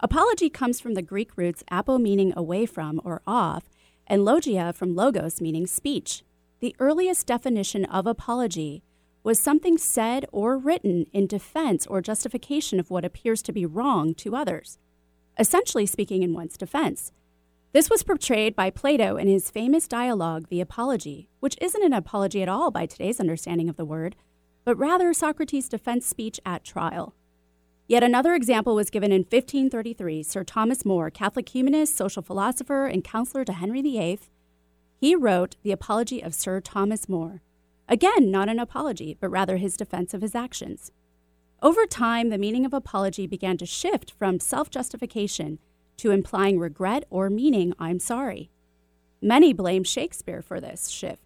Apology comes from the Greek roots apo meaning away from or off, and logia from logos meaning speech. The earliest definition of apology was something said or written in defense or justification of what appears to be wrong to others, essentially speaking in one's defense. This was portrayed by Plato in his famous dialogue, The Apology, which isn't an apology at all by today's understanding of the word, but rather Socrates' defense speech at trial. Yet another example was given in 1533. Sir Thomas More, Catholic humanist, social philosopher, and counselor to Henry VIII, he wrote The Apology of Sir Thomas More, Again, not an apology, but rather his defense of his actions. Over time, the meaning of apology began to shift from self justification to implying regret or meaning, I'm sorry. Many blame Shakespeare for this shift.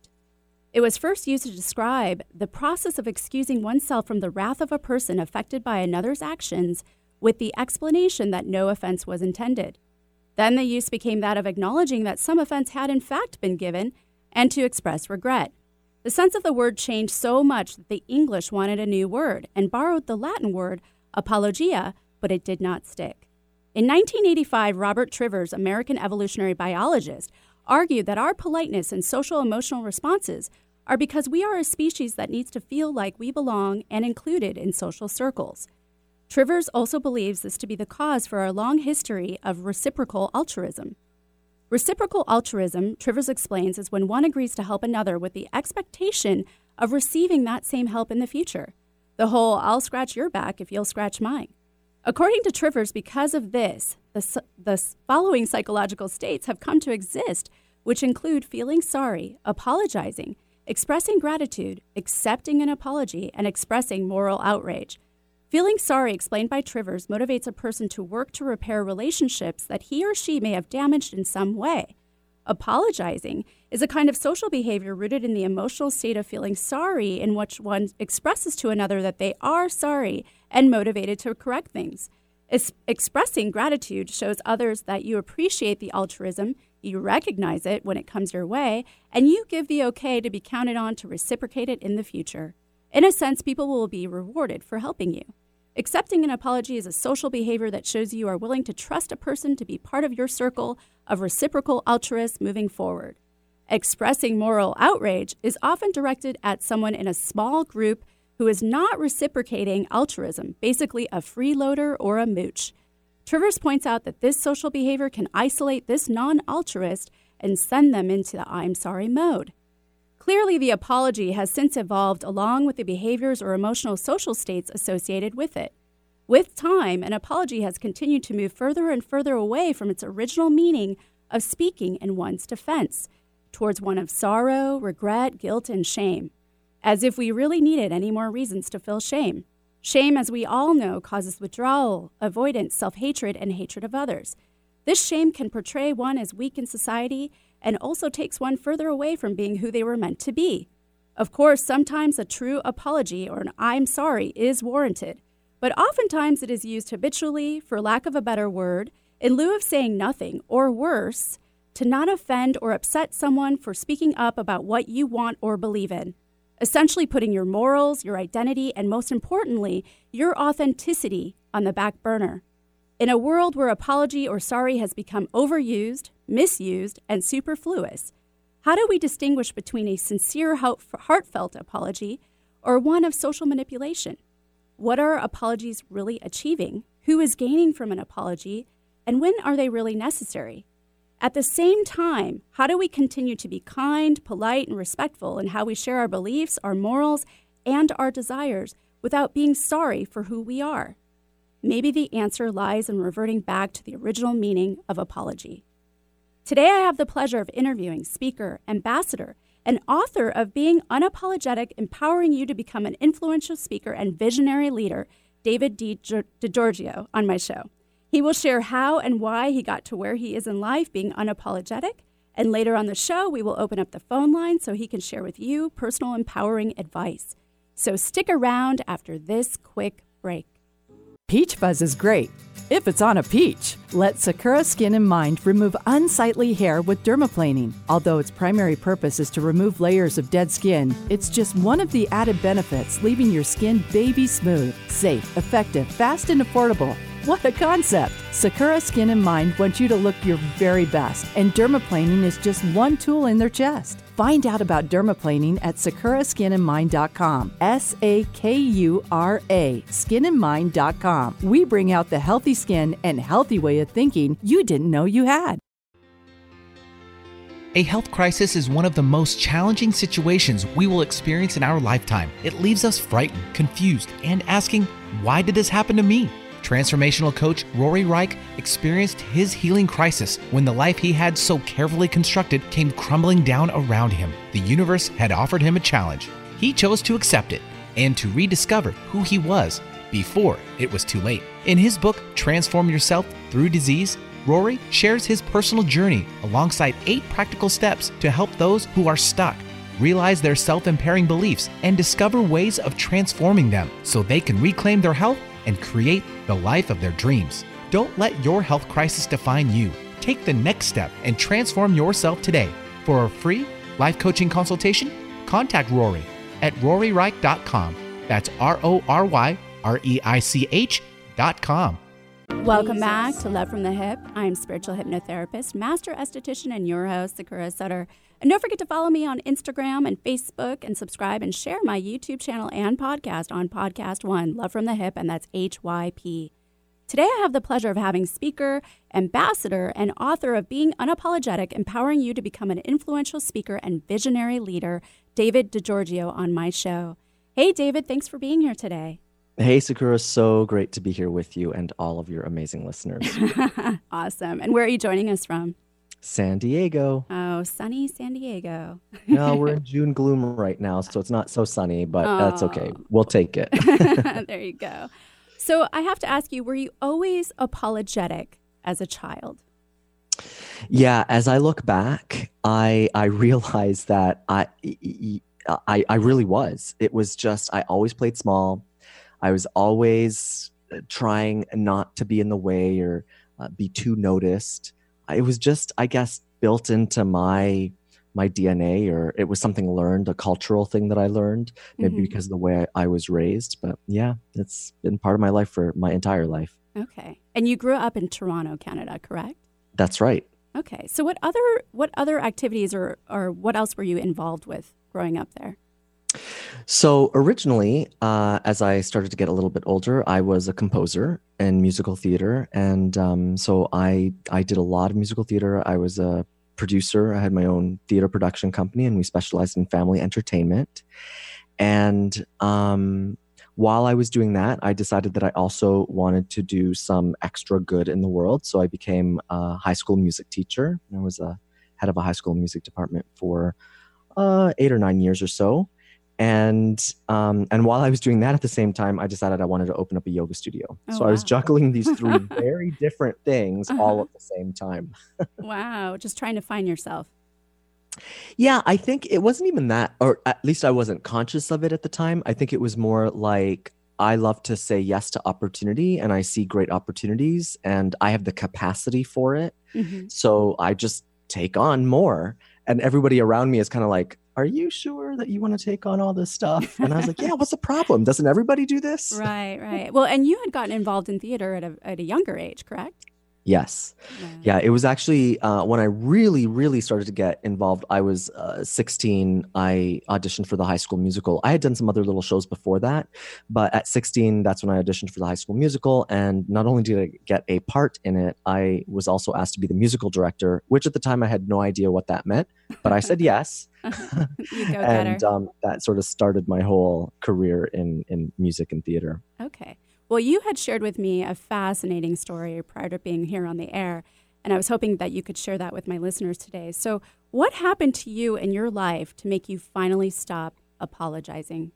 It was first used to describe the process of excusing oneself from the wrath of a person affected by another's actions with the explanation that no offense was intended. Then the use became that of acknowledging that some offense had in fact been given and to express regret. The sense of the word changed so much that the English wanted a new word and borrowed the Latin word apologia, but it did not stick. In 1985, Robert Trivers, American evolutionary biologist, argued that our politeness and social emotional responses are because we are a species that needs to feel like we belong and included in social circles. Trivers also believes this to be the cause for our long history of reciprocal altruism. Reciprocal altruism, Trivers explains, is when one agrees to help another with the expectation of receiving that same help in the future. The whole, I'll scratch your back if you'll scratch mine. According to Trivers, because of this, the, the following psychological states have come to exist, which include feeling sorry, apologizing, expressing gratitude, accepting an apology, and expressing moral outrage. Feeling sorry, explained by Trivers, motivates a person to work to repair relationships that he or she may have damaged in some way. Apologizing is a kind of social behavior rooted in the emotional state of feeling sorry, in which one expresses to another that they are sorry and motivated to correct things. Es- expressing gratitude shows others that you appreciate the altruism, you recognize it when it comes your way, and you give the okay to be counted on to reciprocate it in the future. In a sense, people will be rewarded for helping you. Accepting an apology is a social behavior that shows you are willing to trust a person to be part of your circle of reciprocal altruists moving forward. Expressing moral outrage is often directed at someone in a small group who is not reciprocating altruism, basically a freeloader or a mooch. Trivers points out that this social behavior can isolate this non altruist and send them into the I'm sorry mode. Clearly, the apology has since evolved along with the behaviors or emotional social states associated with it. With time, an apology has continued to move further and further away from its original meaning of speaking in one's defense, towards one of sorrow, regret, guilt, and shame, as if we really needed any more reasons to feel shame. Shame, as we all know, causes withdrawal, avoidance, self hatred, and hatred of others. This shame can portray one as weak in society and also takes one further away from being who they were meant to be. Of course, sometimes a true apology or an I'm sorry is warranted, but oftentimes it is used habitually, for lack of a better word, in lieu of saying nothing, or worse, to not offend or upset someone for speaking up about what you want or believe in, essentially putting your morals, your identity, and most importantly, your authenticity on the back burner. In a world where apology or sorry has become overused, misused, and superfluous, how do we distinguish between a sincere, heartfelt apology or one of social manipulation? What are apologies really achieving? Who is gaining from an apology? And when are they really necessary? At the same time, how do we continue to be kind, polite, and respectful in how we share our beliefs, our morals, and our desires without being sorry for who we are? Maybe the answer lies in reverting back to the original meaning of apology. Today, I have the pleasure of interviewing speaker, ambassador, and author of Being Unapologetic, Empowering You to Become an Influential Speaker and Visionary Leader, David D. DiGiorgio, on my show. He will share how and why he got to where he is in life being unapologetic. And later on the show, we will open up the phone line so he can share with you personal empowering advice. So stick around after this quick break. Peach fuzz is great if it's on a peach. Let Sakura Skin and Mind remove unsightly hair with dermaplaning. Although its primary purpose is to remove layers of dead skin, it's just one of the added benefits, leaving your skin baby smooth, safe, effective, fast, and affordable. What a concept! Sakura Skin and Mind wants you to look your very best, and dermaplaning is just one tool in their chest. Find out about dermaplaning at sakuraskinandmind.com. S A K U R A, skinandmind.com. We bring out the healthy skin and healthy way of thinking you didn't know you had. A health crisis is one of the most challenging situations we will experience in our lifetime. It leaves us frightened, confused, and asking, why did this happen to me? Transformational coach Rory Reich experienced his healing crisis when the life he had so carefully constructed came crumbling down around him. The universe had offered him a challenge. He chose to accept it and to rediscover who he was before it was too late. In his book, Transform Yourself Through Disease, Rory shares his personal journey alongside eight practical steps to help those who are stuck realize their self impairing beliefs and discover ways of transforming them so they can reclaim their health and create the life of their dreams. Don't let your health crisis define you. Take the next step and transform yourself today. For a free life coaching consultation, contact Rory at roryreich.com. That's R O R Y R E I C H.com. Welcome back to Love from the Hyp. I'm spiritual hypnotherapist, master esthetician, and your host, Sakura Sutter. And don't forget to follow me on Instagram and Facebook and subscribe and share my YouTube channel and podcast on Podcast One, Love from the Hyp, and that's HYP. Today, I have the pleasure of having speaker, ambassador, and author of Being Unapologetic, empowering you to become an influential speaker and visionary leader, David DiGiorgio, on my show. Hey, David, thanks for being here today. Hey, Sakura, so great to be here with you and all of your amazing listeners. awesome. And where are you joining us from? San Diego. Oh, sunny San Diego. no, we're in June gloom right now, so it's not so sunny, but oh. that's okay. Oh. We'll take it. there you go. So I have to ask you, were you always apologetic as a child? Yeah, as I look back, I I realize that I I I really was. It was just I always played small. I was always uh, trying not to be in the way or uh, be too noticed. It was just i guess built into my my dna or it was something learned a cultural thing that i learned maybe mm-hmm. because of the way I, I was raised but yeah it's been part of my life for my entire life. Okay. And you grew up in toronto canada correct? That's right. Okay. So what other what other activities or or what else were you involved with growing up there so originally, uh, as I started to get a little bit older, I was a composer in musical theater, and um, so I I did a lot of musical theater. I was a producer. I had my own theater production company, and we specialized in family entertainment. And um, while I was doing that, I decided that I also wanted to do some extra good in the world. So I became a high school music teacher. I was a head of a high school music department for uh, eight or nine years or so and um, and while I was doing that at the same time, I decided I wanted to open up a yoga studio. Oh, so wow. I was juggling these three very different things uh-huh. all at the same time. wow, just trying to find yourself. Yeah, I think it wasn't even that, or at least I wasn't conscious of it at the time. I think it was more like I love to say yes to opportunity and I see great opportunities and I have the capacity for it. Mm-hmm. So I just take on more. And everybody around me is kind of like, are you sure that you want to take on all this stuff? And I was like, yeah, what's the problem? Doesn't everybody do this? Right, right. Well, and you had gotten involved in theater at a, at a younger age, correct? Yes. Yeah. yeah, it was actually uh, when I really, really started to get involved. I was uh, 16. I auditioned for the high school musical. I had done some other little shows before that, but at 16, that's when I auditioned for the high school musical. And not only did I get a part in it, I was also asked to be the musical director, which at the time I had no idea what that meant, but I said yes. and um, that sort of started my whole career in, in music and theater. Okay. Well, you had shared with me a fascinating story prior to being here on the air, and I was hoping that you could share that with my listeners today. So, what happened to you in your life to make you finally stop apologizing?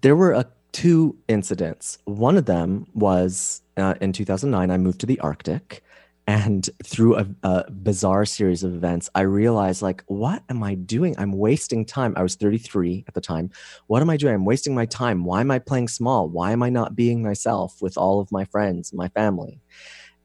There were a two incidents. One of them was uh, in 2009, I moved to the Arctic. And through a, a, bizarre series of events, I realized, like, what am I doing? I'm wasting time. I was 33 at the time. What am I doing? I'm wasting my time. Why am I playing small? Why am I not being myself with all of my friends, my family?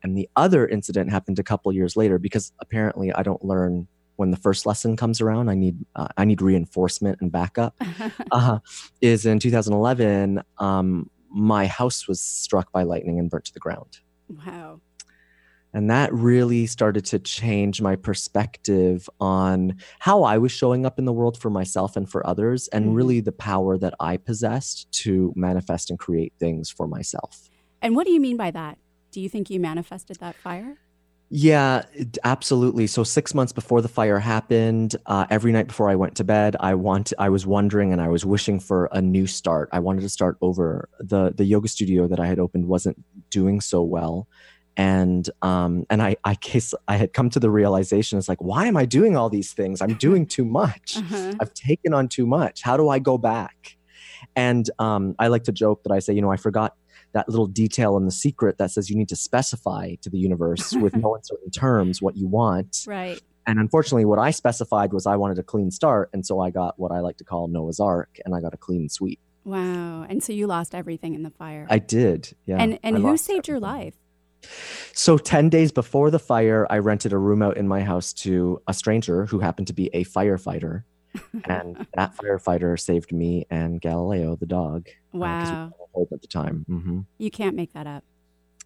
And the other incident happened a couple years later because apparently I don't learn when the first lesson comes around. I need uh, I need reinforcement and backup. uh, is in 2011. Um, my house was struck by lightning and burnt to the ground. Wow. And that really started to change my perspective on how I was showing up in the world for myself and for others, and mm-hmm. really the power that I possessed to manifest and create things for myself. And what do you mean by that? Do you think you manifested that fire? Yeah, absolutely. So six months before the fire happened, uh, every night before I went to bed, I want I was wondering and I was wishing for a new start. I wanted to start over. the The yoga studio that I had opened wasn't doing so well, and um and i i guess i had come to the realization it's like why am i doing all these things? I'm doing too much. Uh-huh. i've taken on too much. How do i go back? And um i like to joke that i say you know i forgot that little detail in the secret that says you need to specify to the universe with no uncertain terms what you want. Right. And unfortunately what i specified was i wanted a clean start and so i got what i like to call noah's ark and i got a clean sweep. Wow. And so you lost everything in the fire. I did. Yeah. And and who saved everything. your life so 10 days before the fire, I rented a room out in my house to a stranger who happened to be a firefighter. and that firefighter saved me and Galileo, the dog. Uh, wow. Uh, at the time. Mm-hmm. You can't make that up.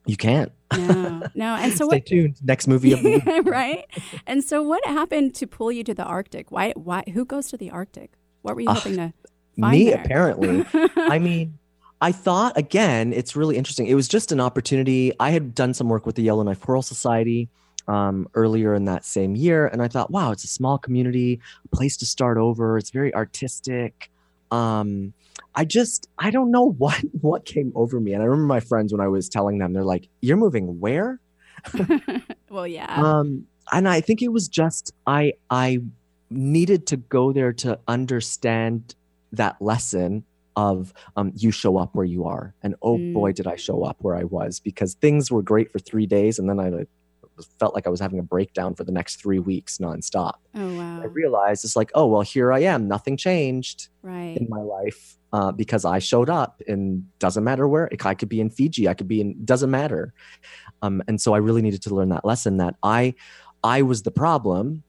You can't. No, no. And so stay what, tuned. Next movie, right? And so, what happened to pull you to the Arctic? Why? Why? Who goes to the Arctic? What were you uh, hoping to find Me, there? apparently. I mean, I thought again, it's really interesting. It was just an opportunity. I had done some work with the Yellowknife Choral Society um, earlier in that same year, and I thought, wow, it's a small community, a place to start over. It's very artistic. Um, I just I don't know what what came over me, and I remember my friends when I was telling them, they're like, "You're moving where?" well, yeah. Um, and I think it was just I I needed to go there to understand that lesson of um, you show up where you are. And oh mm. boy, did I show up where I was because things were great for three days. And then I felt like I was having a breakdown for the next three weeks nonstop. Oh, wow. I realized it's like, oh, well, here I am. Nothing changed right. in my life uh, because I showed up and doesn't matter where. I could be in Fiji. I could be in, doesn't matter. Um, and so I really needed to learn that lesson that I, I was the problem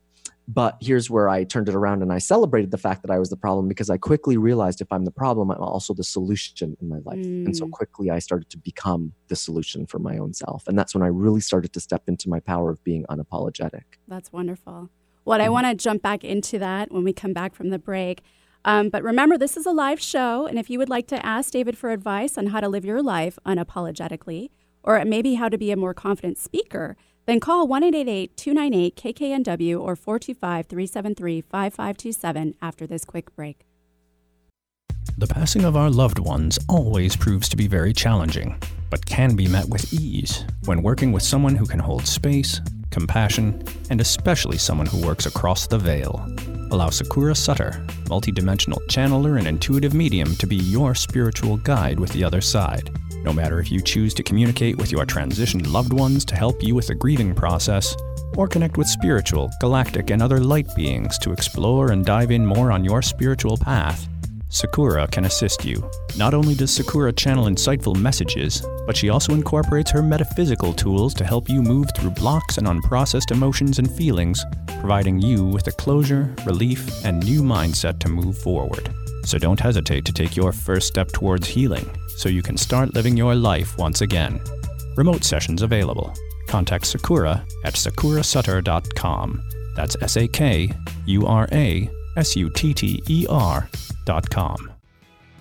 but here's where I turned it around and I celebrated the fact that I was the problem because I quickly realized if I'm the problem, I'm also the solution in my life. Mm. And so mm. quickly I started to become the solution for my own self. And that's when I really started to step into my power of being unapologetic. That's wonderful. Well, I mm. want to jump back into that when we come back from the break. Um, but remember, this is a live show. And if you would like to ask David for advice on how to live your life unapologetically, or maybe how to be a more confident speaker, then call 1 298 KKNW or 425 373 5527 after this quick break. The passing of our loved ones always proves to be very challenging, but can be met with ease when working with someone who can hold space, compassion, and especially someone who works across the veil. Allow Sakura Sutter, multidimensional channeler and intuitive medium, to be your spiritual guide with the other side no matter if you choose to communicate with your transitioned loved ones to help you with the grieving process, or connect with spiritual, galactic, and other light beings to explore and dive in more on your spiritual path, Sakura can assist you. Not only does Sakura channel insightful messages, but she also incorporates her metaphysical tools to help you move through blocks and unprocessed emotions and feelings, providing you with a closure, relief, and new mindset to move forward. So don't hesitate to take your first step towards healing so you can start living your life once again. Remote sessions available. Contact Sakura at sakurasutter.com. That's S A K U R A S U T T E R.com.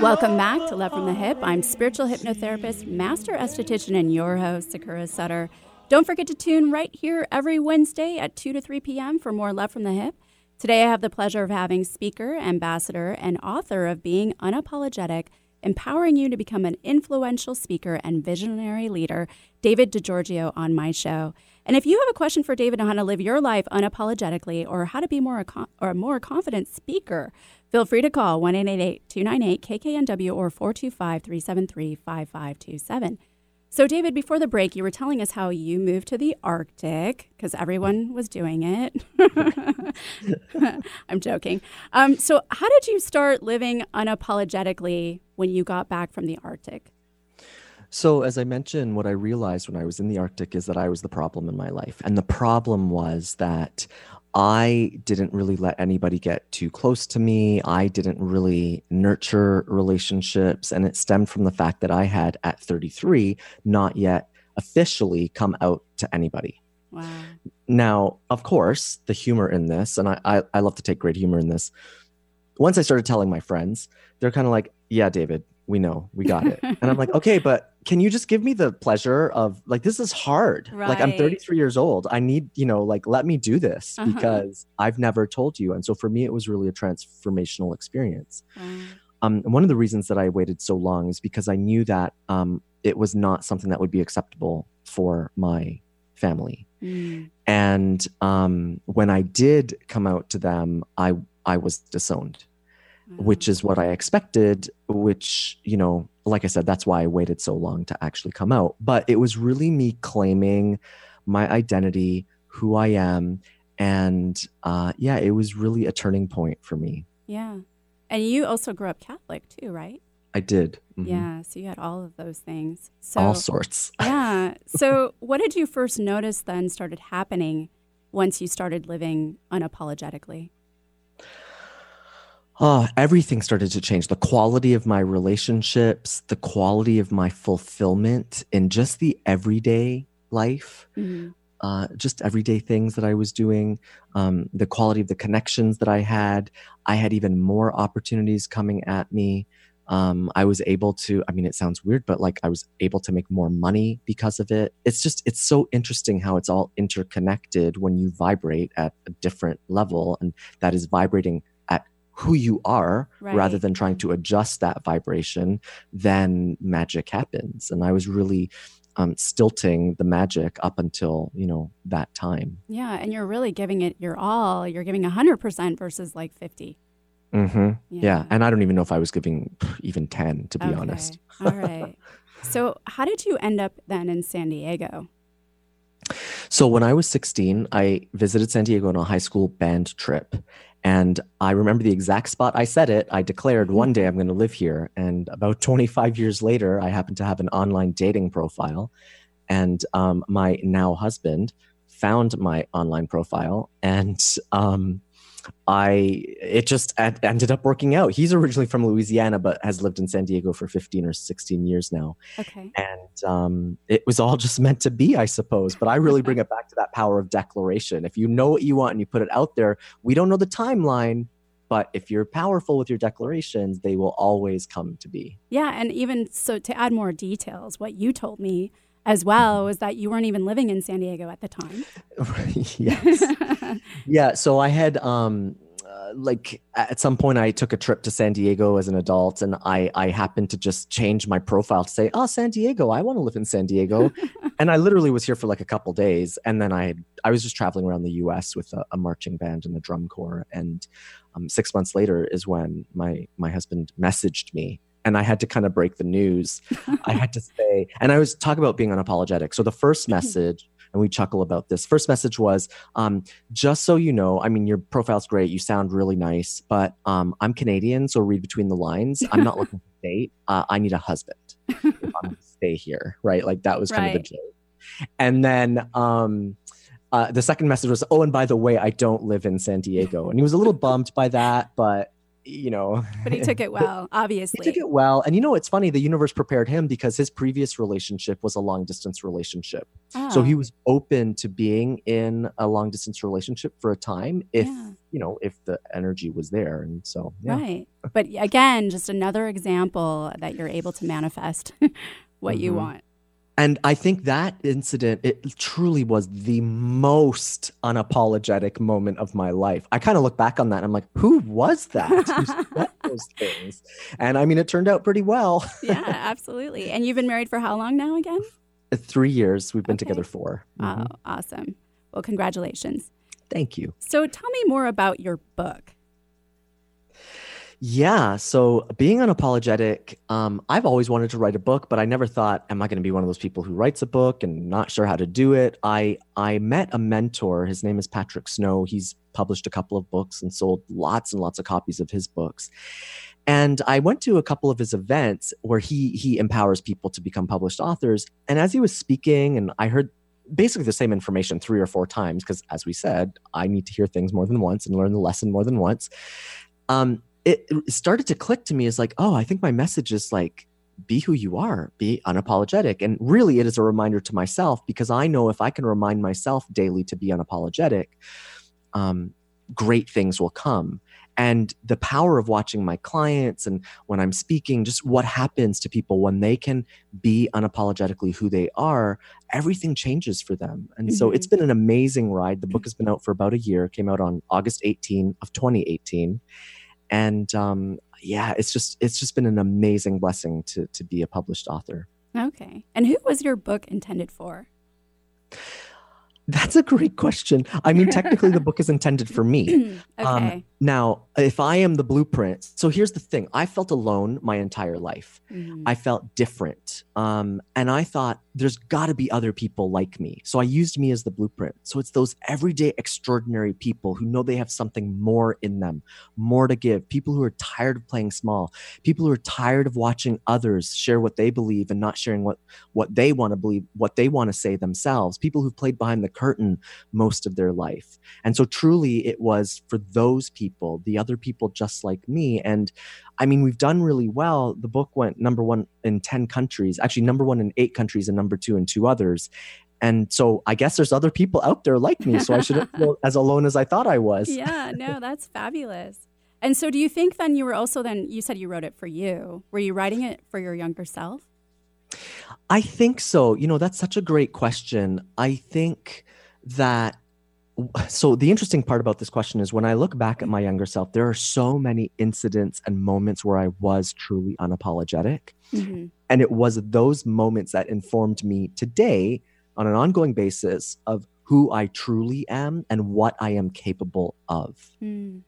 Welcome back to Love from the Hyp. I'm spiritual hypnotherapist, master esthetician, and your host, Sakura Sutter. Don't forget to tune right here every Wednesday at 2 to 3 p.m. for more Love from the Hyp. Today, I have the pleasure of having speaker, ambassador, and author of Being Unapologetic, empowering you to become an influential speaker and visionary leader, David DiGiorgio, on my show. And if you have a question for David on how to live your life unapologetically or how to be more or a more confident speaker, feel free to call 1 298 KKNW or 425 373 5527. So, David, before the break, you were telling us how you moved to the Arctic because everyone was doing it. I'm joking. Um, so, how did you start living unapologetically when you got back from the Arctic? So, as I mentioned, what I realized when I was in the Arctic is that I was the problem in my life. And the problem was that I didn't really let anybody get too close to me. I didn't really nurture relationships. And it stemmed from the fact that I had, at 33, not yet officially come out to anybody. Wow. Now, of course, the humor in this, and I, I, I love to take great humor in this. Once I started telling my friends, they're kind of like, yeah, David, we know, we got it. and I'm like, okay, but can you just give me the pleasure of like this is hard. Right. like i'm 33 years old. I need you know like let me do this uh-huh. because i've never told you. And so for me it was really a transformational experience. Um, one of the reasons that i waited so long is because i knew that um, it was not something that would be acceptable for my family. Mm. and um, when i did come out to them i i was disowned which is what I expected, which, you know, like I said, that's why I waited so long to actually come out. But it was really me claiming my identity, who I am. And uh, yeah, it was really a turning point for me. Yeah. And you also grew up Catholic too, right? I did. Mm-hmm. Yeah. So you had all of those things. So, all sorts. yeah. So what did you first notice then started happening once you started living unapologetically? Oh, everything started to change. The quality of my relationships, the quality of my fulfillment in just the everyday life, mm-hmm. uh, just everyday things that I was doing, um, the quality of the connections that I had. I had even more opportunities coming at me. Um, I was able to, I mean, it sounds weird, but like I was able to make more money because of it. It's just, it's so interesting how it's all interconnected when you vibrate at a different level. And that is vibrating who you are right. rather than trying to adjust that vibration, then magic happens. And I was really um, stilting the magic up until you know that time. Yeah, and you're really giving it your all. You're giving hundred percent versus like 50 Mm-hmm. Yeah. yeah. and I don't even know if I was giving even ten, to be okay. honest. all right. So, how did you end up then in San Diego? So, when I was 16, I visited San Diego on a high school band trip. And I remember the exact spot I said it. I declared one day I'm going to live here. And about 25 years later, I happened to have an online dating profile. And um, my now husband found my online profile and um, I it just ended up working out. He's originally from Louisiana, but has lived in San Diego for 15 or 16 years now. Okay. And um, it was all just meant to be, I suppose. But I really bring it back to that power of declaration. If you know what you want and you put it out there, we don't know the timeline, but if you're powerful with your declarations, they will always come to be. Yeah. And even so, to add more details, what you told me as well was that you weren't even living in San Diego at the time. yes. yeah. So I had um, uh, like at some point I took a trip to San Diego as an adult and I I happened to just change my profile to say, "Oh, San Diego, I want to live in San Diego." and I literally was here for like a couple days and then I I was just traveling around the US with a, a marching band and a drum corps and um, 6 months later is when my my husband messaged me and I had to kind of break the news. I had to say, and I was talk about being unapologetic. So the first message and we chuckle about this. First message was um, just so you know, I mean, your profile's great. You sound really nice, but um, I'm Canadian, so read between the lines. I'm not looking for a date. Uh, I need a husband if I'm going to stay here, right? Like that was kind right. of the joke. And then um, uh, the second message was, oh, and by the way, I don't live in San Diego. And he was a little bummed by that, but you know but he took it well obviously he took it well and you know it's funny the universe prepared him because his previous relationship was a long distance relationship oh. so he oh. was open to being in a long distance relationship for a time if yeah. you know if the energy was there and so yeah. right but again just another example that you're able to manifest what mm-hmm. you want and I think that incident, it truly was the most unapologetic moment of my life. I kind of look back on that and I'm like, who was that? those things? And I mean, it turned out pretty well. yeah, absolutely. And you've been married for how long now again? Three years. We've been okay. together 4 mm-hmm. Oh, awesome. Well, congratulations. Thank you. So tell me more about your book. Yeah. So being unapologetic, um, I've always wanted to write a book, but I never thought, am I going to be one of those people who writes a book and not sure how to do it? I I met a mentor. His name is Patrick Snow. He's published a couple of books and sold lots and lots of copies of his books. And I went to a couple of his events where he he empowers people to become published authors. And as he was speaking, and I heard basically the same information three or four times because as we said i need to hear things more than once and learn the lesson more than once um, it, it started to click to me as like, oh, I think my message is like, be who you are, be unapologetic. And really, it is a reminder to myself because I know if I can remind myself daily to be unapologetic, um, great things will come. And the power of watching my clients and when I'm speaking, just what happens to people when they can be unapologetically who they are, everything changes for them. And mm-hmm. so it's mm-hmm. been an amazing ride. The book has been out for about a year, came out on August 18 of 2018 and um, yeah, it's just it's just been an amazing blessing to to be a published author. Okay, and who was your book intended for? That's a great question. I mean, technically, the book is intended for me. okay. Um, now, if I am the blueprint, so here's the thing I felt alone my entire life. Mm-hmm. I felt different. Um, and I thought, there's got to be other people like me. So I used me as the blueprint. So it's those everyday, extraordinary people who know they have something more in them, more to give, people who are tired of playing small, people who are tired of watching others share what they believe and not sharing what, what they want to believe, what they want to say themselves, people who've played behind the curtain most of their life. And so truly, it was for those people, the other people just like me. And I mean, we've done really well. The book went number one in 10 countries, actually, number one in eight countries and number two in two others. And so I guess there's other people out there like me. So I shouldn't feel as alone as I thought I was. Yeah, no, that's fabulous. And so do you think then you were also then, you said you wrote it for you. Were you writing it for your younger self? I think so. You know, that's such a great question. I think that so the interesting part about this question is when I look back at my younger self, there are so many incidents and moments where I was truly unapologetic. Mm-hmm. And it was those moments that informed me today on an ongoing basis of who I truly am and what I am capable of. Mm.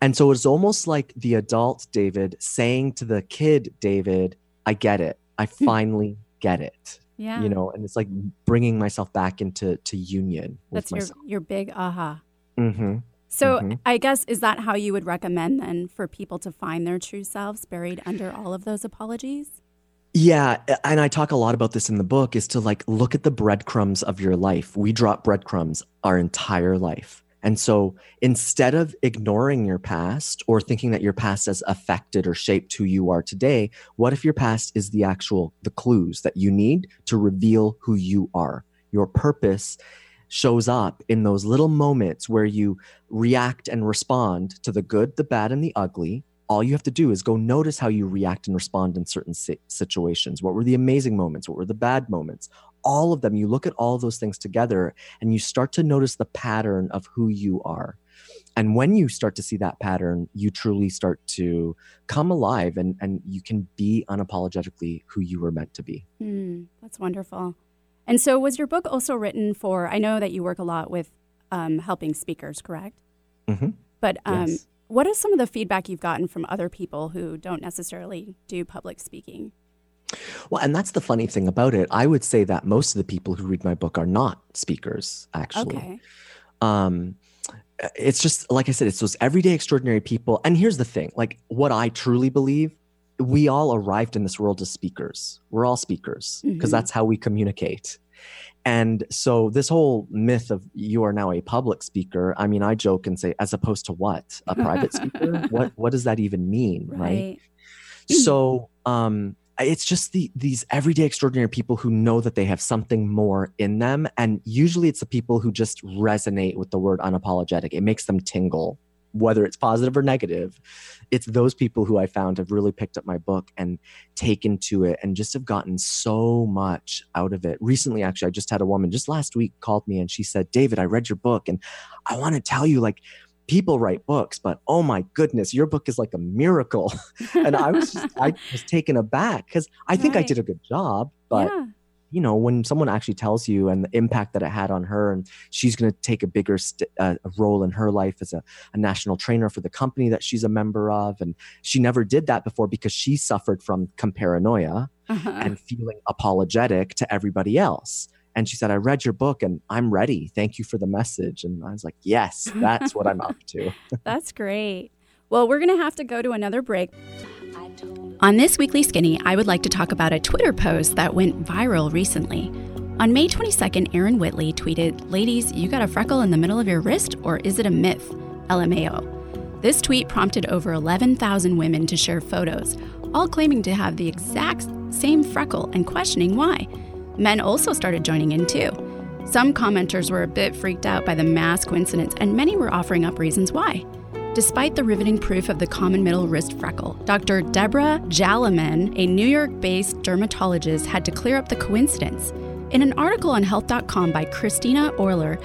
And so it's almost like the adult David saying to the kid David, I get it. I finally get it. Yeah. You know, and it's like bringing myself back into to union. That's your myself. your big aha. Mm-hmm. So mm-hmm. I guess is that how you would recommend then for people to find their true selves buried under all of those apologies? Yeah, and I talk a lot about this in the book is to like look at the breadcrumbs of your life. We drop breadcrumbs our entire life. And so instead of ignoring your past or thinking that your past has affected or shaped who you are today, what if your past is the actual the clues that you need to reveal who you are? Your purpose shows up in those little moments where you react and respond to the good, the bad and the ugly. All you have to do is go notice how you react and respond in certain situations. What were the amazing moments? What were the bad moments? All of them, you look at all those things together and you start to notice the pattern of who you are. And when you start to see that pattern, you truly start to come alive and, and you can be unapologetically who you were meant to be. Mm, that's wonderful. And so, was your book also written for? I know that you work a lot with um, helping speakers, correct? Mm-hmm. But um, Yes. what is some of the feedback you've gotten from other people who don't necessarily do public speaking? Well, and that's the funny thing about it. I would say that most of the people who read my book are not speakers, actually. Okay. um it's just like i said it's those everyday extraordinary people and here's the thing like what i truly believe we all arrived in this world as speakers we're all speakers because Mhm. that's how we communicate and so this whole myth of you are now a public speaker i mean i joke and say as opposed to what a private speaker what what does that even mean right so um it's just the these everyday extraordinary people who know that they have something more in them and usually it's the people who just resonate with the word unapologetic. It makes them tingle whether it's positive or negative. It's those people who i found have really picked up my book and taken to it and just have gotten so much out of it. Recently actually i just had a woman just last week called me and she said david i read your book and i want to tell you like people write books but oh my goodness your book is like a miracle and I was just, I was taken aback because I think I did a good job, but yeah. you know when someone actually tells you and the impact that it had on her, and she's going to take a bigger st- uh, role in her life as a, a national trainer for the company that she's a member of, and she never did that before because she suffered from comparanoia Uh-huh. and feeling apologetic to everybody else. And she said, I read your book and I'm ready. Thank you for the message. And I was like, yes, that's what I'm up to. That's great. Well, we're going to have to go to another break. On this weekly skinny, I would like to talk about a Twitter post that went viral recently. On May 22nd, Aaron Whitley tweeted, Ladies, you got a freckle in the middle of your wrist, or is it a myth? LMAO. This tweet prompted over 11,000 women to share photos, all claiming to have the exact same freckle and questioning why. Men also started joining in too. Some commenters were a bit freaked out by the mass coincidence, and many were offering up reasons why. Despite the riveting proof of the common middle wrist freckle, Dr. Deborah Jaliman, a New York based dermatologist, had to clear up the coincidence. In an article on health.com by Christina Orler,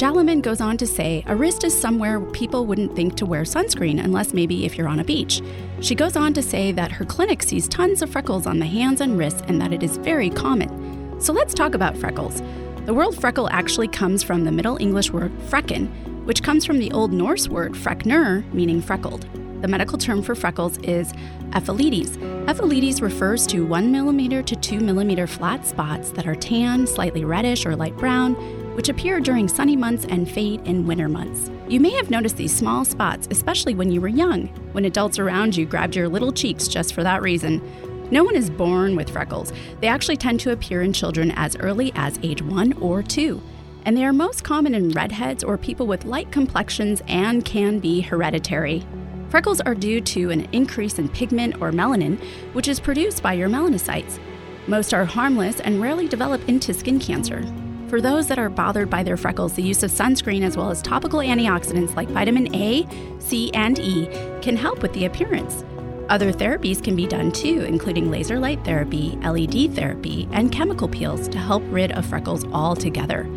Jaliman goes on to say a wrist is somewhere people wouldn't think to wear sunscreen unless maybe if you're on a beach. She goes on to say that her clinic sees tons of freckles on the hands and wrists and that it is very common. So let's talk about freckles. The word freckle actually comes from the Middle English word frecken, which comes from the Old Norse word freknur, meaning freckled. The medical term for freckles is ephelides. Ephelides refers to 1 millimeter to 2 millimeter flat spots that are tan, slightly reddish, or light brown, which appear during sunny months and fade in winter months. You may have noticed these small spots, especially when you were young, when adults around you grabbed your little cheeks just for that reason. No one is born with freckles. They actually tend to appear in children as early as age 1 or 2. And they are most common in redheads or people with light complexions and can be hereditary. Freckles are due to an increase in pigment or melanin, which is produced by your melanocytes. Most are harmless and rarely develop into skin cancer. For those that are bothered by their freckles, the use of sunscreen as well as topical antioxidants like vitamin A, C, and E can help with the appearance. Other therapies can be done too, including laser light therapy, LED therapy, and chemical peels to help rid of freckles altogether.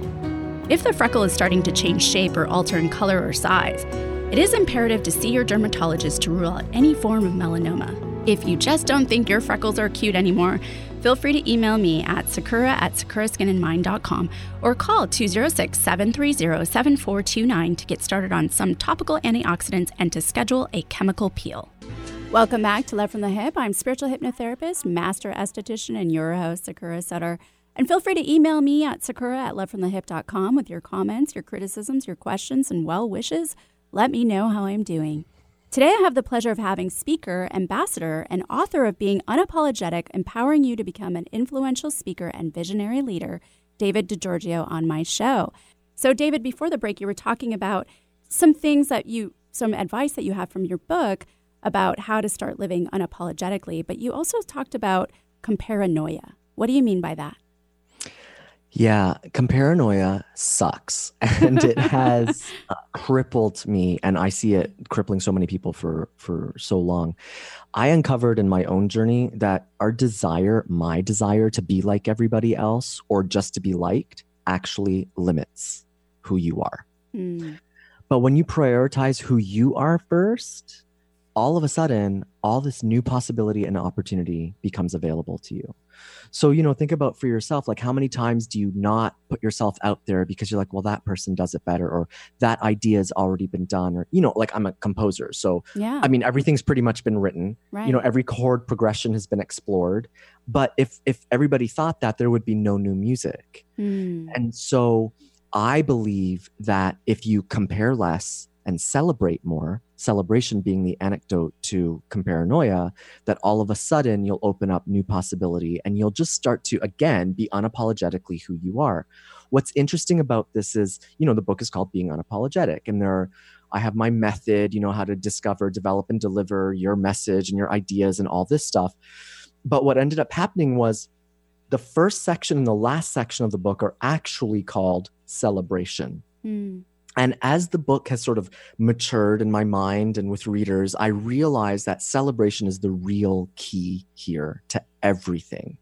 If the freckle is starting to change shape or alter in color or size, it is imperative to see your dermatologist to rule out any form of melanoma. If you just don't think your freckles are cute anymore, feel free to email me at sakura at sakuraskinandmind.com or call 206 730 7429 to get started on some topical antioxidants and to schedule a chemical peel. Welcome back to Love from the Hyp. I'm spiritual hypnotherapist, master esthetician, and your host, Sakura Sutter. And feel free to email me at sakura at lovefromthehyp.com with your comments, your criticisms, your questions, and well wishes. Let me know how I'm doing. Today, I have the pleasure of having speaker, ambassador, and author of Being Unapologetic, empowering you to become an influential speaker and visionary leader, David DiGiorgio, on my show. So, David, before the break, you were talking about some things that you, some advice that you have from your book about how to start living unapologetically, but you also talked about comparanoia. What do you mean by that? Yeah, comparanoia sucks and it has uh, crippled me and I see it crippling so many people for for so long. I uncovered in my own journey that our desire, my desire to be like everybody else or just to be liked actually limits who you are. Mm. But when you prioritize who you are first, all of a sudden, all this new possibility and opportunity becomes available to you. So, you know, think about for yourself, like how many times do you not put yourself out there because you're like, well, that person does it better, or that idea has already been done, or, you know, like I'm a composer. So, yeah. I mean, everything's pretty much been written. Right. You know, every chord progression has been explored. But if if everybody thought that, there would be no new music. Mm. And so I believe that if you compare less and celebrate more, celebration being the anecdote to comparanoia, that all of a sudden you'll open up new possibility and you'll just start to, again, be unapologetically who you are. What's interesting about this is, you know, the book is called Being Unapologetic, and there are I have my method, you know, how to discover, develop, and deliver your message and your ideas and all this stuff. But what ended up happening was the first section and the last section of the book are actually called celebration. Mm. And as the book has sort of matured in my mind and with readers, I realize that celebration is the real key here to everything.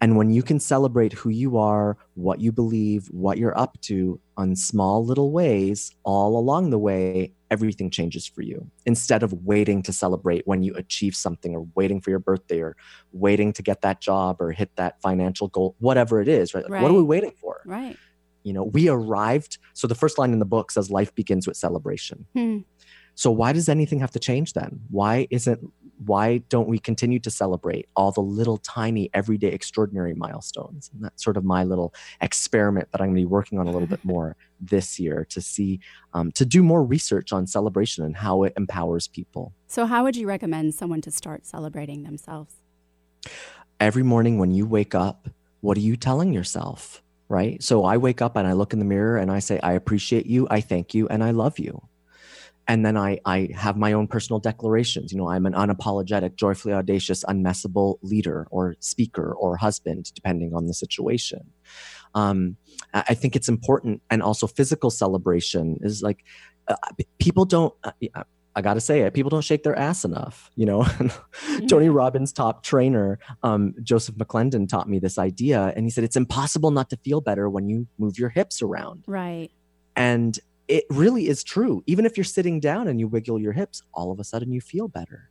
And when you can celebrate who you are, what you believe, what you're up to on small little ways all along the way, everything changes for you. Instead of waiting to celebrate when you achieve something or waiting for your birthday or waiting to get that job or hit that financial goal, whatever it is, right? Like, right. What are we waiting for? Right you know we arrived. So the first line in the book says life begins with celebration. Hmm. so why does anything have to change then? Why isn't why don't we continue to celebrate all the little tiny everyday extraordinary milestones? And that's sort of my little experiment that i'm going to be working on a little bit more this year to see um, to do more research on celebration and how it empowers people. So how would you recommend someone to start celebrating themselves? Every morning when you wake up what are you telling yourself right? So I wake up and I look in the mirror and I say, I appreciate you, I thank you, and I love you. And then I, I have my own personal declarations. You know, I'm an unapologetic, joyfully audacious, unmessable leader or speaker or husband, depending on the situation. Um, I think it's important. And also, physical celebration is like uh, people don't. Uh, I got to say it. People don't shake their ass enough. You know, Tony Robbins' top trainer, um, Joseph McClendon, taught me this idea. And he said, it's impossible not to feel better when you move your hips around. Right. And it really is true. Even if you're sitting down and you wiggle your hips, all of a sudden you feel better.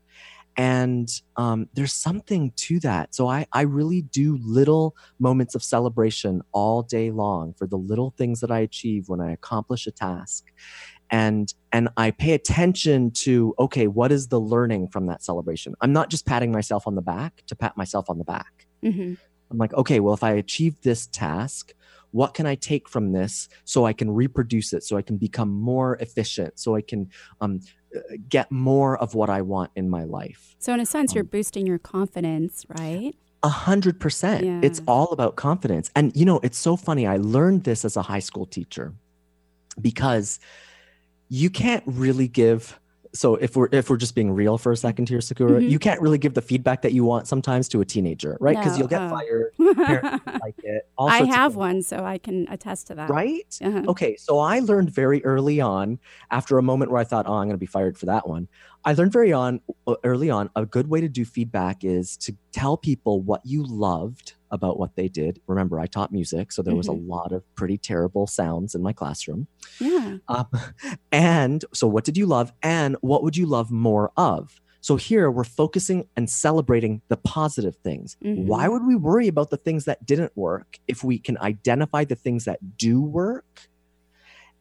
And um, there's something to that. So I, I really do little moments of celebration all day long for the little things that I achieve when I accomplish a task and and i pay attention to okay what is the learning from that celebration? I'm not just patting myself on the back to pat myself on the back. Mm-hmm. i'm like okay well if i achieve this task what can i take from this so i can reproduce it so i can become more efficient so i can um, get more of what i want in my life? So in a sense um, you're boosting your confidence right? A hundred percent. It's all about confidence. And you know it's so funny i learned this as a high school teacher because you can't really give so if we're if we're just being real for a second here sakura mm-hmm. you can't really give the feedback that you want sometimes to a teenager right because no, you'll get oh. fired like it i have one so i can attest to that right uh-huh. okay so i learned very early on after a moment where i thought oh i'm going to be fired for that one i learned very on uh, early on a good way to do feedback is to tell people what you loved about what they did. Remember, I taught music, so there was mm-hmm. a lot of pretty terrible sounds in my classroom. Yeah. Um, and so, what did you love? And what would you love more of? So, here we're focusing and celebrating the positive things. Mm-hmm. Why would we worry about the things that didn't work if we can identify the things that do work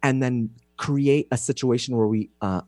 and then create a situation where we uh,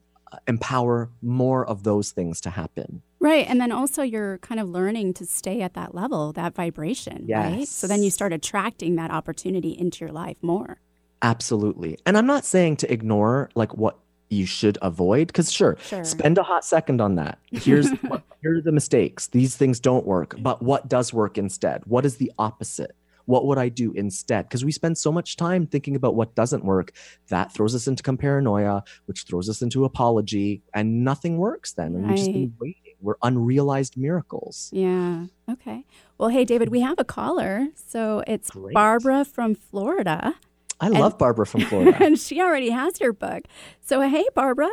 empower more of those things to happen? Right. And then also you're kind of learning to stay at that level, that vibration, yes. right? So then you start attracting that opportunity into your life more. Absolutely. And I'm not saying to ignore like what you should avoid because sure, sure, spend a hot second on that. Here's what, here are the mistakes. These things don't work, but what does work instead? What is the opposite? What would I do instead? Because we spend so much time thinking about what doesn't work. That throws us into comparanoia, which throws us into apology, and nothing works then. And right. we've just been waiting. we're unrealized miracles Yeah. Okay. Well, hey, David, we have a caller. So it's Great. Barbara from Florida, i love barbara from florida and she already has your book. So, hey, Barbara,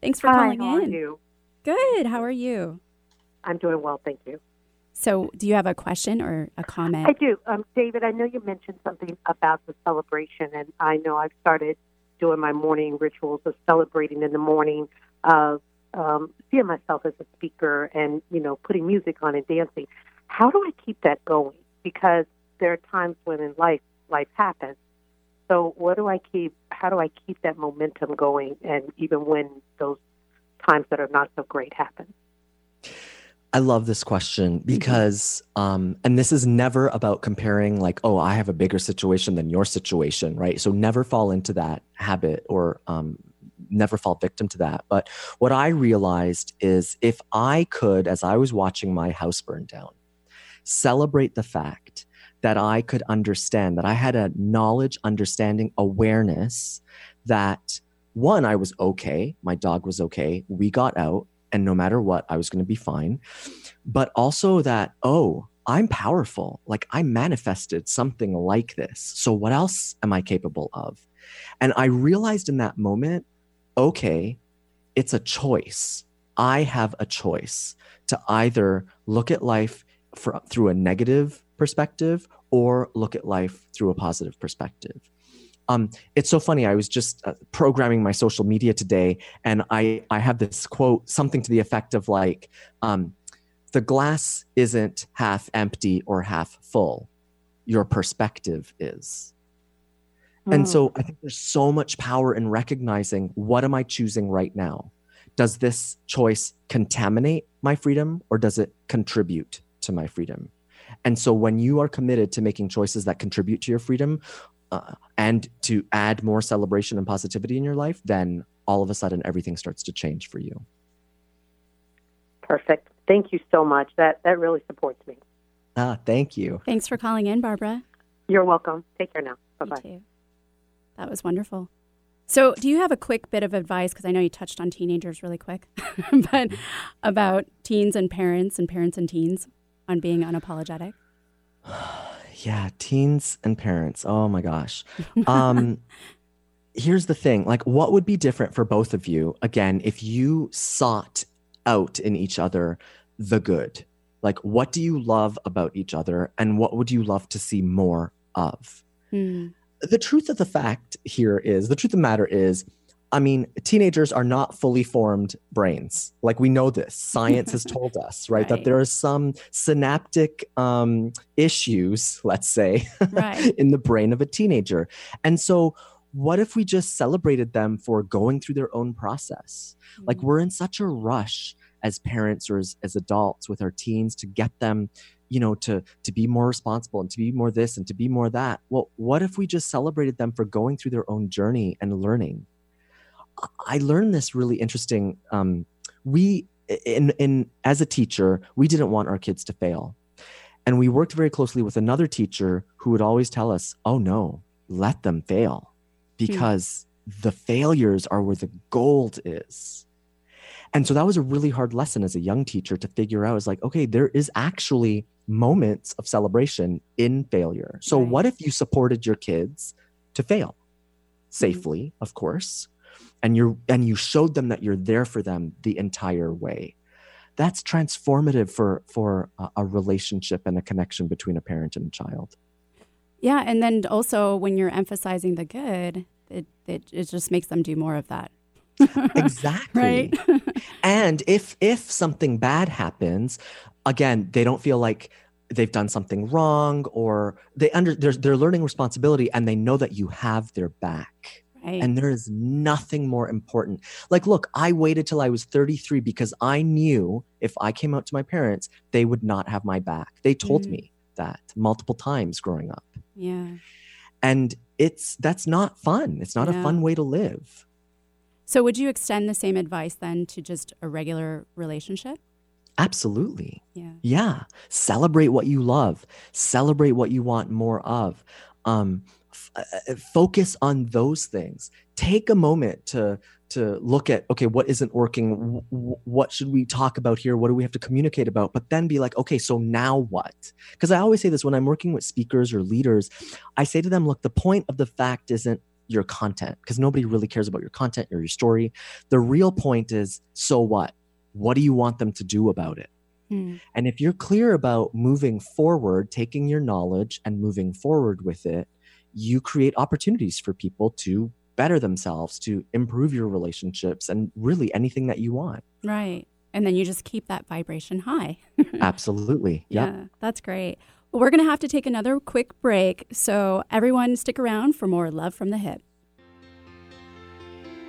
thanks for Hi, calling how in. are you? Good. How are you? I'm doing well, thank you. So, do you have a question or a comment? I do. Um, David, I know you mentioned something about the celebration, and I know I've started doing my morning rituals of celebrating in the morning, of um, seeing myself as a speaker and, you know, putting music on and dancing. How do I keep that going? Because there are times when in life, life happens. So, what do I keep? How do I keep that momentum going? And even when those times that are not so great happen. I love this question because, um, and this is never about comparing, like, oh, I have a bigger situation than your situation, right? So never fall into that habit or um, never fall victim to that. But what I realized is if I could, as I was watching my house burn down, celebrate the fact that I could understand, that I had a knowledge, understanding, awareness that one, I was okay, my dog was okay, we got out, and no matter what, I was going to be fine. But also that, oh, I'm powerful. Like I manifested something like this. So what else am I capable of? And I realized in that moment, okay, it's a choice. I have a choice to either look at life for, through a negative perspective or look at life through a positive perspective. Um, it's so funny. I was just uh, programming my social media today, and I I have this quote, something to the effect of like, um, "The glass isn't half empty or half full. Your perspective is." And so I think there's so much power in recognizing what am I choosing right now? Does this choice contaminate my freedom or does it contribute to my freedom? And so when you are committed to making choices that contribute to your freedom uh, and to add more celebration and positivity in your life, then all of a sudden everything starts to change for you. Perfect. Thank you so much. That that really supports me. Ah, thank you. Thanks for calling in, Barbara. You're welcome. Take care now. Bye bye. That was wonderful. So, do you have a quick bit of advice? Because I know you touched on teenagers really quick, but about teens and parents and parents and teens on being unapologetic. Yeah, teens and parents. Oh my gosh. Um here's the thing, like what would be different for both of you again if you sought out in each other the good? Like what do you love about each other and what would you love to see more of? Hmm. the truth of the fact here is the truth of the matter is i mean teenagers are not fully formed brains. Like we know this. Science has told us right, that Right. there are some synaptic um, issues let's say Right. in the brain of a teenager. And so what if we just celebrated them for going through their own process? Like we're in such a rush as parents or as, as adults with our teens to get them you know to to be more responsible and to be more this and to be more that. Well what if we just celebrated them for going through their own journey and learning i learned this really interesting um, we in in as a teacher we didn't want our kids to fail. And we worked very closely with another teacher who would always tell us oh no let them fail because the failures are where the gold is. And so that was a really hard lesson as a young teacher to figure out is like, okay, there is actually moments of celebration in failure. So Right. what if you supported your kids to fail? Safely, of course, and you're and you showed them that you're there for them the entire way. That's transformative for for a, a relationship and a connection between a parent and a child. Yeah, and then also when you're emphasizing the good, it, it it just makes them do more of that. Exactly. Right. and if if something bad happens again they don't feel like they've done something wrong or they under they're, they're learning responsibility and they know that you have their back right. and there is nothing more important like look i waited till i was 33 because i knew if i came out to my parents they would not have my back they told Mm. me that multiple times growing up yeah. and it's that's not fun it's not a fun way to live So would you extend the same advice then to just a regular relationship? absolutely Yeah. Yeah. Celebrate what you love. Celebrate what you want more of. Um, uh, focus on those things. Take a moment to to look at okay what isn't working? W- what should we talk about here? What do we have to communicate about? But then be like okay so now what? Because i always say this when i'm working with speakers or leaders i say to them look the point of the fact isn't your content because nobody really cares about your content or your story. The real point is so what? What do you want them to do about it? Hmm. and if you're clear about moving forward taking your knowledge and moving forward with it you create opportunities for people to better themselves, to improve your relationships, and really anything that you want. Right. And then you just keep that vibration high. Absolutely. Yep. Yeah, that's great. Well, we're going to have to take another quick break. So, everyone, stick around for more Love from the Hyp.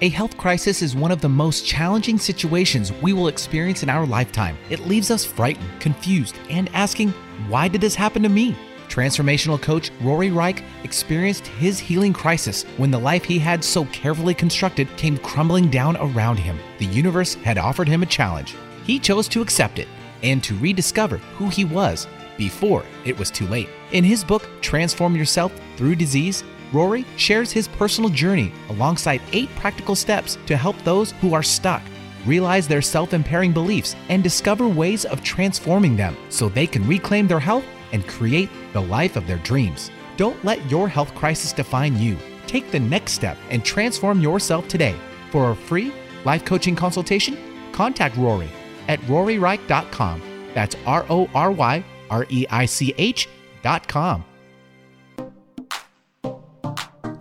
A health crisis is one of the most challenging situations we will experience in our lifetime. It leaves us frightened, confused, and asking, why did this happen to me? Transformational coach Rory Reich experienced his healing crisis when the life he had so carefully constructed came crumbling down around him. The universe had offered him a challenge. He chose to accept it and to rediscover who he was before it was too late. In his book, Transform Yourself Through Disease, Rory shares his personal journey alongside eight practical steps to help those who are stuck realize their self impairing beliefs and discover ways of transforming them so they can reclaim their health and create the life of their dreams. Don't let your health crisis define you. Take the next step and transform yourself today. For a free life coaching consultation, contact Rory at roryreich.com. That's R O R Y R E I C H.com.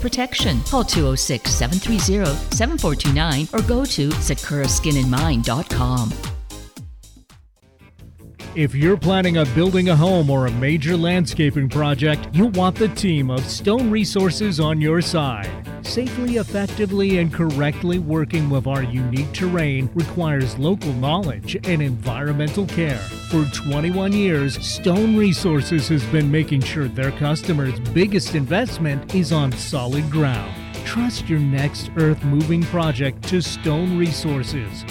protection. Call 206 730 7429 or go to sakuraskinandmind.com. If you're planning on building a home or a major landscaping project, you'll want the team of Stone Resources on your side. Safely, effectively, and correctly working with our unique terrain requires local knowledge and environmental care. For 21 years, Stone Resources has been making sure their customers' biggest investment is on solid ground. Trust your next earth moving project to Stone Resources.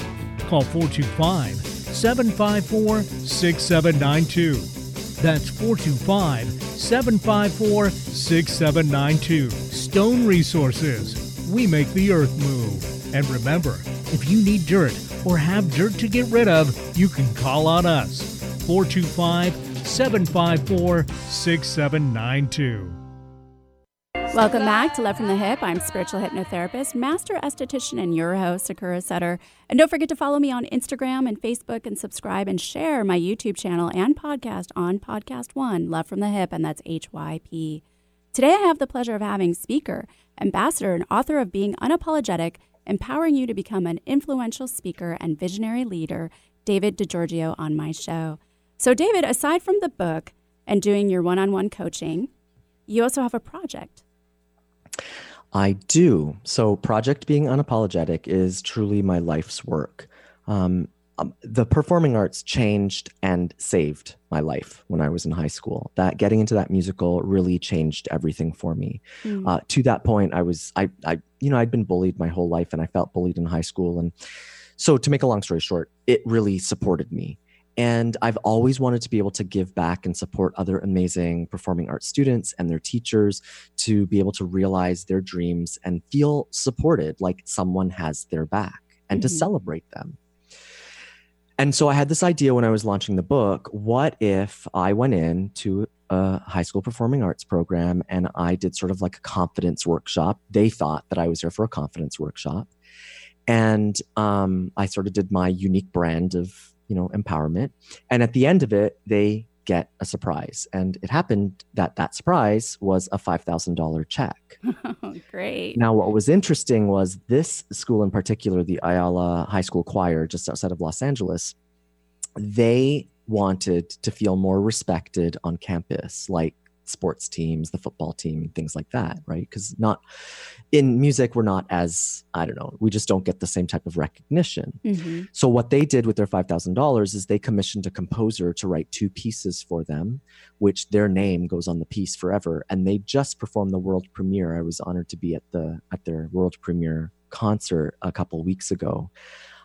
Call 425 754 6792. That's 425 754 6792. Stone Resources. We make the earth move. And remember, if you need dirt or have dirt to get rid of, you can call on us. 425 754 6792. Welcome back to Love from the Hyp. I'm spiritual hypnotherapist, master esthetician, and your host, Sakura Sutter. And don't forget to follow me on Instagram and Facebook and subscribe and share my YouTube channel and podcast on Podcast One, Love from the Hyp, and that's HYP. Today I have the pleasure of having speaker, ambassador, and author of Being Unapologetic, empowering you to become an influential speaker and visionary leader, David DiGiorgio, on my show. So, David, aside from the book and doing your one on one coaching, you also have a project I do. So, Project Being Unapologetic is truly my life's work. Um, um, the performing arts changed and saved my life when I was in high school. That getting into that musical really changed everything for me. Mm. Uh, to that point, I was I I you know I'd been bullied my whole life, and I felt bullied in high school. And so, to make a long story short, it really supported me. And I've always wanted to be able to give back and support other amazing performing arts students and their teachers to be able to realize their dreams and feel supported, like someone has their back, and mm-hmm. to celebrate them. And so I had this idea when I was launching the book what if I went in to a high school performing arts program and I did sort of like a confidence workshop? They thought that I was there for a confidence workshop. And um, I sort of did my unique brand of you know empowerment. And at the end of it they get a surprise. And it happened that that surprise was a $5000 check. Oh, great. Now what was interesting was this school in particular the ayala high school choir just outside of los angeles they wanted to feel more respected on campus. Like sports teams, the football team, things like that, right? Because not in music, we're not as, I don't know, we just don't get the same type of recognition. Mm-hmm. So, what they did with their $5,000 is they commissioned a composer to write two pieces for them, which their name goes on the piece forever. And they just performed the world premiere. I was honored to be at the at their world premiere concert a couple weeks ago.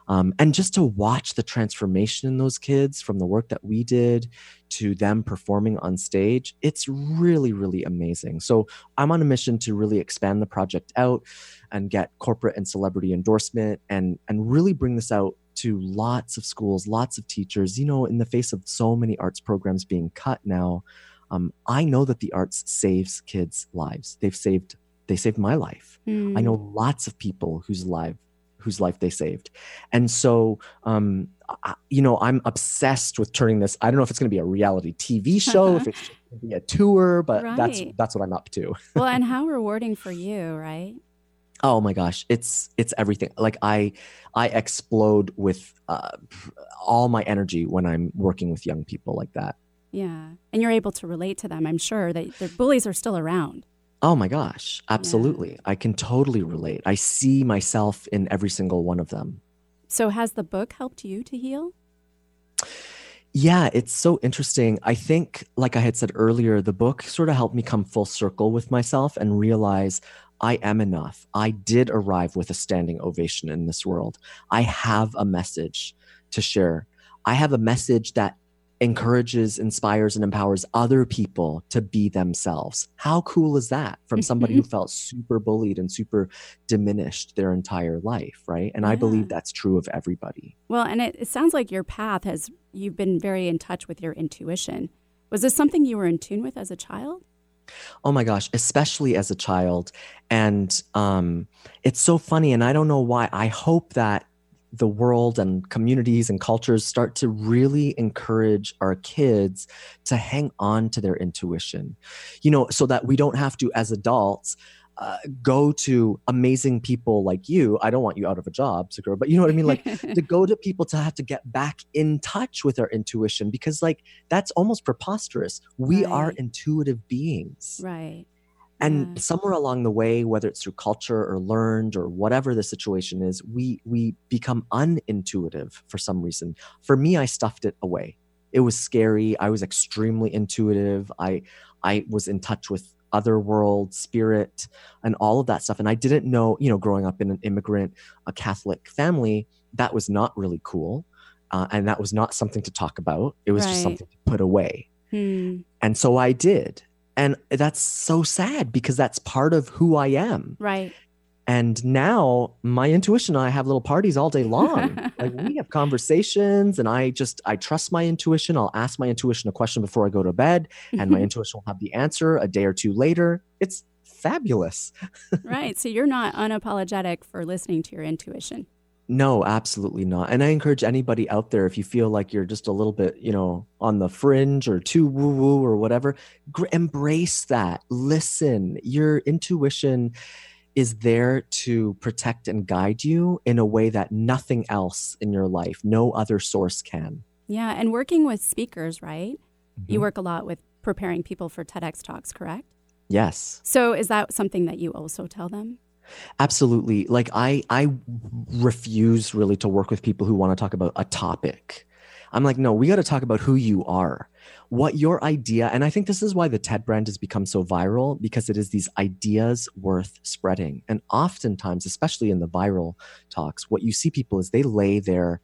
Um, and just to watch the transformation in those kids from the work that we did to them performing on stage, it's really, really amazing. So I'm on a mission to really expand the project out and get corporate and celebrity endorsement and and really bring this out to lots of schools, lots of teachers. You know, in the face of so many arts programs being cut now, um, I know that the arts saves kids' lives. They've saved they saved my life. Mm. I know lots of people whose life whose life they saved. And so, um, I, you know, I'm obsessed with turning this. I don't know if it's going to be a reality TV show, if it's going to be a tour, but that's Right. that's what I'm up to. well, and how rewarding for you, right? Oh my gosh, it's it's everything. Like I I explode with uh, all my energy when I'm working with young people like that. Yeah. And you're able to relate to them. I'm sure that the bullies are still around. Oh my gosh, absolutely. I can totally relate. I see myself in every single one of them. So, has the book helped you to heal? Yeah, it's so interesting. I think, like I had said earlier, the book sort of helped me come full circle with myself and realize I am enough. I did arrive with a standing ovation in this world. I have a message to share. I have a message that encourages, inspires, and empowers other people to be themselves. How cool is that from somebody who felt super bullied and super diminished their entire life, right? And I believe that's true of everybody. Well, and it, it sounds like your path has, you've been very in touch with your intuition. Was this something you were in tune with as a child? Oh my gosh, especially as a child. And um, it's so funny. And I don't know why. I hope that the world and communities and cultures start to really encourage our kids to hang on to their intuition, you know, so that we don't have to, as adults, uh, go to amazing people like you. I don't want you out of a job, Sakura, but you know what I mean? Like to go to people to have to get back in touch with our intuition because, like, that's almost preposterous. We are intuitive beings. Right. And Yeah. somewhere along the way, whether it's through culture or learned or whatever the situation is, we we become unintuitive for some reason. For me, I stuffed it away. It was scary. I was extremely intuitive. I I was in touch with other world, spirit, and all of that stuff. And I didn't know, you know, growing up in an immigrant, a Catholic family, that was not really cool. Uh, and that was not something to talk about. It was just something to put away. Hmm. And so I did. And that's so sad because that's part of who I am. Right. And now my intuition and I have little parties all day long. like we have conversations and I just I trust my intuition. I'll ask my intuition a question before I go to bed and my intuition will have the answer a day or two later. It's fabulous. right. So you're not unapologetic for listening to your intuition. No, absolutely not. And I encourage anybody out there if you feel like you're just a little bit, you know, on the fringe or too woo woo or whatever, gr- embrace that. Listen. Your intuition is there to protect and guide you in a way that nothing else in your life, no other source can. Yeah. And working with speakers, right? You Mhm. work a lot with preparing people for TEDx talks, correct? Yes. So is that something that you also tell them? Absolutely. Like I I refuse really to work with people who want to talk about a topic. I'm like, no, we got to talk about who you are. What your idea, and I think this is why the TED brand has become so viral because it is these ideas worth spreading. And oftentimes, especially in the viral talks, what you see people is they lay their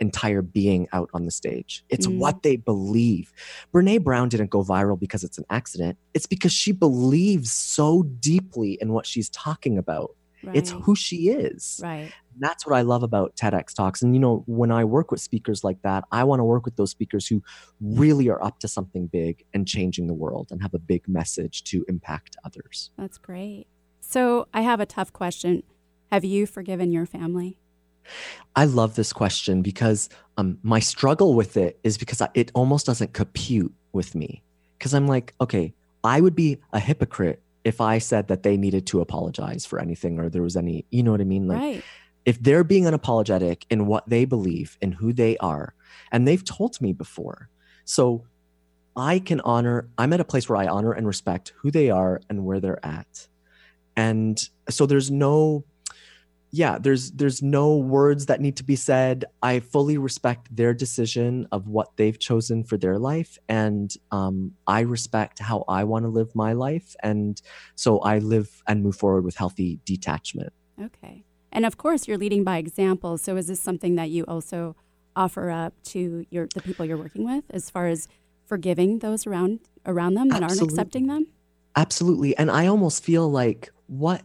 entire being out on the stage. It's Mm. what they believe. Brene Brown didn't go viral because it's an accident. It's because she believes so deeply in what she's talking about. Right. It's who she is. Right. That's what I love about TEDx talks. And you know, when I work with speakers like that, I want to work with those speakers who really are up to something big and changing the world and have a big message to impact others. That's great. So I have a tough question. Have you forgiven your family? I love this question because um, my struggle with it is because I, it almost doesn't compute with me. Because I'm like, okay, I would be a hypocrite if I said that they needed to apologize for anything or there was any, you know what I mean? Like, right. if they're being unapologetic in what they believe and who they are, and they've told me before. So I can honor, I'm at a place where I honor and respect who they are and where they're at. And so there's no, yeah, there's there's no words that need to be said. I fully respect their decision of what they've chosen for their life, and um, I respect how I want to live my life, and so I live and move forward with healthy detachment. Okay, and of course, you're leading by example. So, is this something that you also offer up to your the people you're working with, as far as forgiving those around around them that Absolutely. aren't accepting them? Absolutely, and I almost feel like what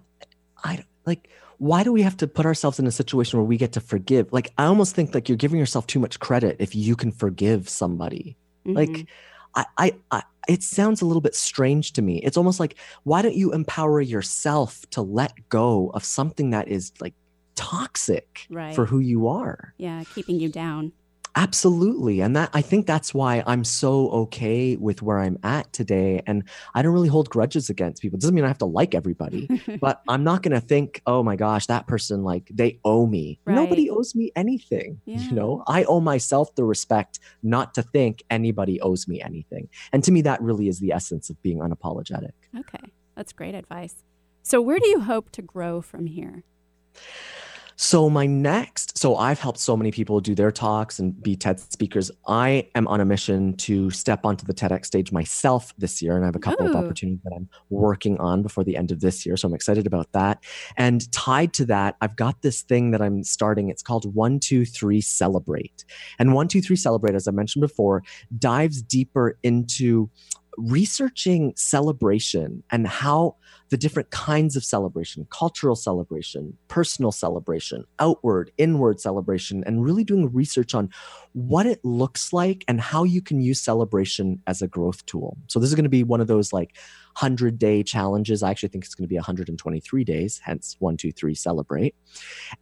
I like why do we have to put ourselves in a situation where we get to forgive? Like, I almost think like you're giving yourself too much credit if you can forgive somebody. Mhm. Like, I, I, I, it sounds a little bit strange to me. It's almost like, why don't you empower yourself to let go of something that is like toxic Right. for who you are? yeah, keeping you down. Absolutely. And that I think that's why I'm so okay with where I'm at today. And I don't really hold grudges against people. It doesn't mean I have to like everybody, but I'm not going to think, oh my gosh, that person, like, they owe me. Nobody owes me anything. Yeah. You know, I owe myself the respect not to think anybody owes me anything. And to me, that really is the essence of being unapologetic. okay, that's great advice. So, where do you hope to grow from here? So my next, so I've helped so many people do their talks and be TED speakers. I am on a mission to step onto the TEDx stage myself this year, and I have a couple of opportunities that I'm working on before the end of this year. So I'm excited about that. And tied to that, I've got this thing that I'm starting. It's called One Two Three Celebrate, and One Two Three Celebrate, as I mentioned before, dives deeper into researching celebration and how the different kinds of celebration cultural celebration, personal celebration, outward, inward celebration, and really doing research on what it looks like and how you can use celebration as a growth tool. So, this is going to be one of those like 100 day challenges. I actually think it's going to be 123 days, hence one, two, three, celebrate,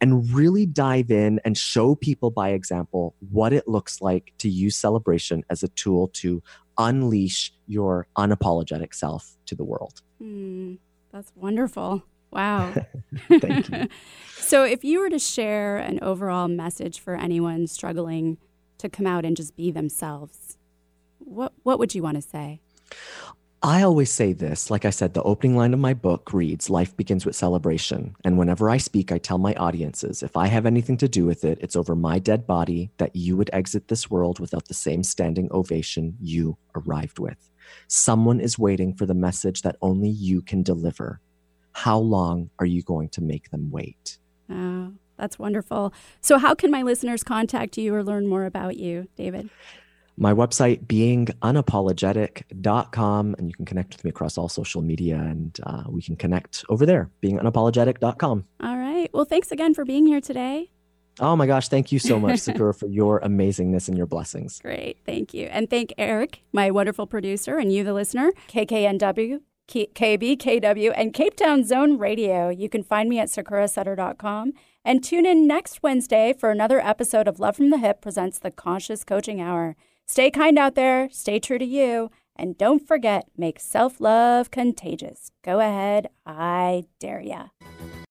and really dive in and show people by example what it looks like to use celebration as a tool to unleash your unapologetic self to the world. Hmm, that's wonderful. Wow. Thank you. so, if you were to share an overall message for anyone struggling to come out and just be themselves, what what would you want to say? I always say this. Like I said, the opening line of my book reads Life begins with celebration. And whenever I speak, I tell my audiences if I have anything to do with it, it's over my dead body that you would exit this world without the same standing ovation you arrived with. Someone is waiting for the message that only you can deliver. How long are you going to make them wait? Oh, that's wonderful. So, how can my listeners contact you or learn more about you, David? My website, beingunapologetic.com, and you can connect with me across all social media and uh, we can connect over there, beingunapologetic.com. All right. Well, thanks again for being here today. Oh my gosh, thank you so much, Sakura, for your amazingness and your blessings. Great. Thank you. And thank Eric, my wonderful producer, and you, the listener, KKNW, K- KB, KW, and Cape Town Zone Radio. You can find me at sakurasetter.com and tune in next Wednesday for another episode of Love from the Hyp presents the Conscious Coaching Hour. Stay kind out there, stay true to you, and don't forget, make self love contagious. Go ahead, I dare ya.